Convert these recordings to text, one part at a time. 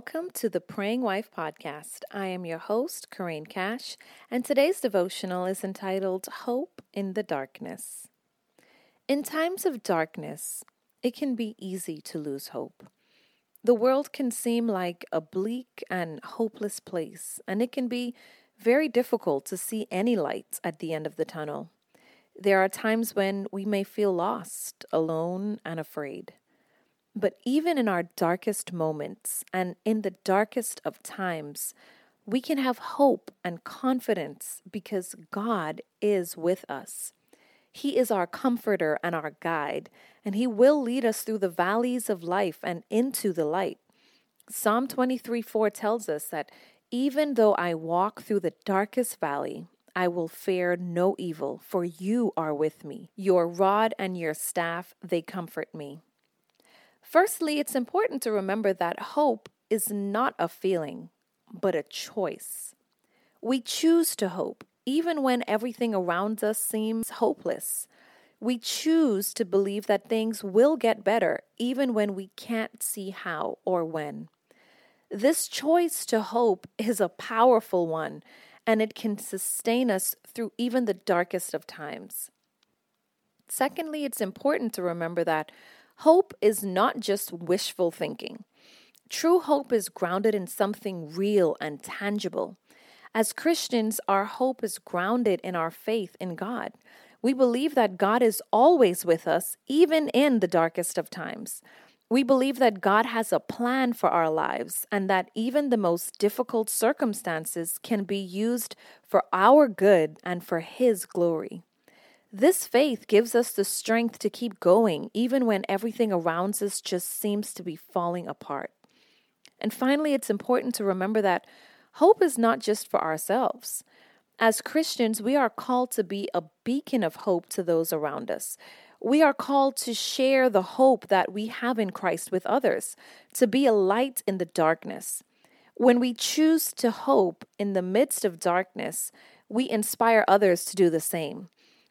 the Praying Wife podcast. I am your host, Corinne Cash, and today's devotional is entitled Hope in the Darkness. In times of darkness, it can be easy to lose hope. The world can seem like a bleak and hopeless place, and it can be very difficult to see any light at the end of the tunnel. There are times when we may feel lost, alone, and afraid. But even in our darkest moments and in the darkest of times, we can have hope and confidence because God is with us. He is our comforter and our guide, and He will lead us through the valleys of life and into the light. Psalm 23 4 tells us that even though I walk through the darkest valley, I will fear no evil, for you are with me. Your rod and your staff, they comfort me. Firstly, it's important to remember that hope is not a feeling, but a choice. We choose to hope, even when everything around us seems hopeless. We choose to believe that things will get better, even when we can't see how or when. This choice to hope is a powerful one, and it can sustain us through even the darkest of times. Secondly, it's important to remember that Hope is not just wishful thinking. True hope is grounded in something real and tangible. As Christians, our hope is grounded in our faith in God. We believe that God is always with us, even in the darkest of times. We believe that God has a plan for our lives and that even the most difficult circumstances can be used for our good and for His glory. This faith gives us the strength to keep going, even when everything around us just seems to be falling apart. And finally, it's important to remember that hope is not just for ourselves. As Christians, we are called to be a beacon of hope to those around us. We are called to share the hope that we have in Christ with others, to be a light in the darkness. When we choose to hope in the midst of darkness, we inspire others to do the same.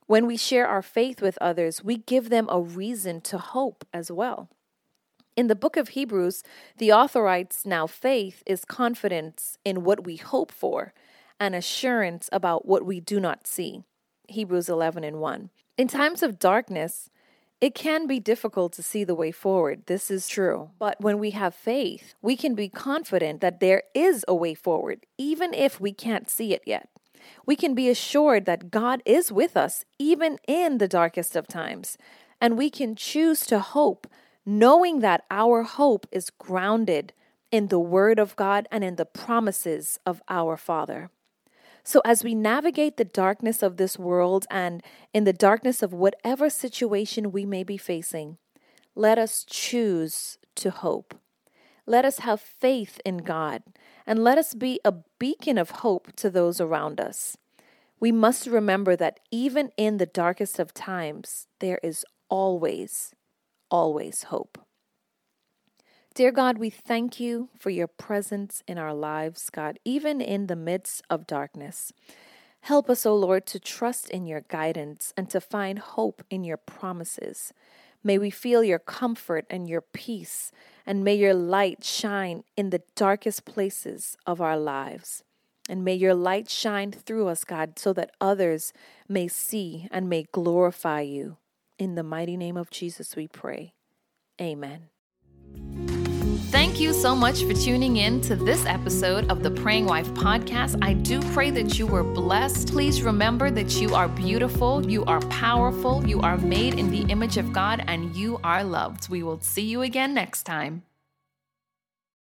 When we share our faith with others, we give them a reason to hope as well. In the book of Hebrews, the author writes Now faith is confidence in what we hope for and assurance about what we do not see. Hebrews 11 and 1. In times of darkness, it can be difficult to see the way forward. This is true. But when we have faith, we can be confident that there is a way forward, even if we can't see it yet we can be assured that God is with us even in the darkest of times. And we can choose to hope, knowing that our hope is grounded in the Word of God and in the promises of our Father. So, as we navigate the darkness of this world and in the darkness of whatever situation we may be facing, let us choose to hope. Let us have faith in God and let us be a beacon of hope to those around us. We must remember that even in the darkest of times, there is always, always hope. Dear God, we thank you for your presence in our lives, God, even in the midst of darkness. Help us, O Lord, to trust in your guidance and to find hope in your promises. May we feel your comfort and your peace, and may your light shine in the darkest places of our lives. And may your light shine through us, God, so that others may see and may glorify you. In the mighty name of Jesus, we pray. Amen. Thank you so much for tuning in to this episode of the Praying Wife podcast. I do pray that you were blessed. Please remember that you are beautiful, you are powerful, you are made in the image of God, and you are loved. We will see you again next time.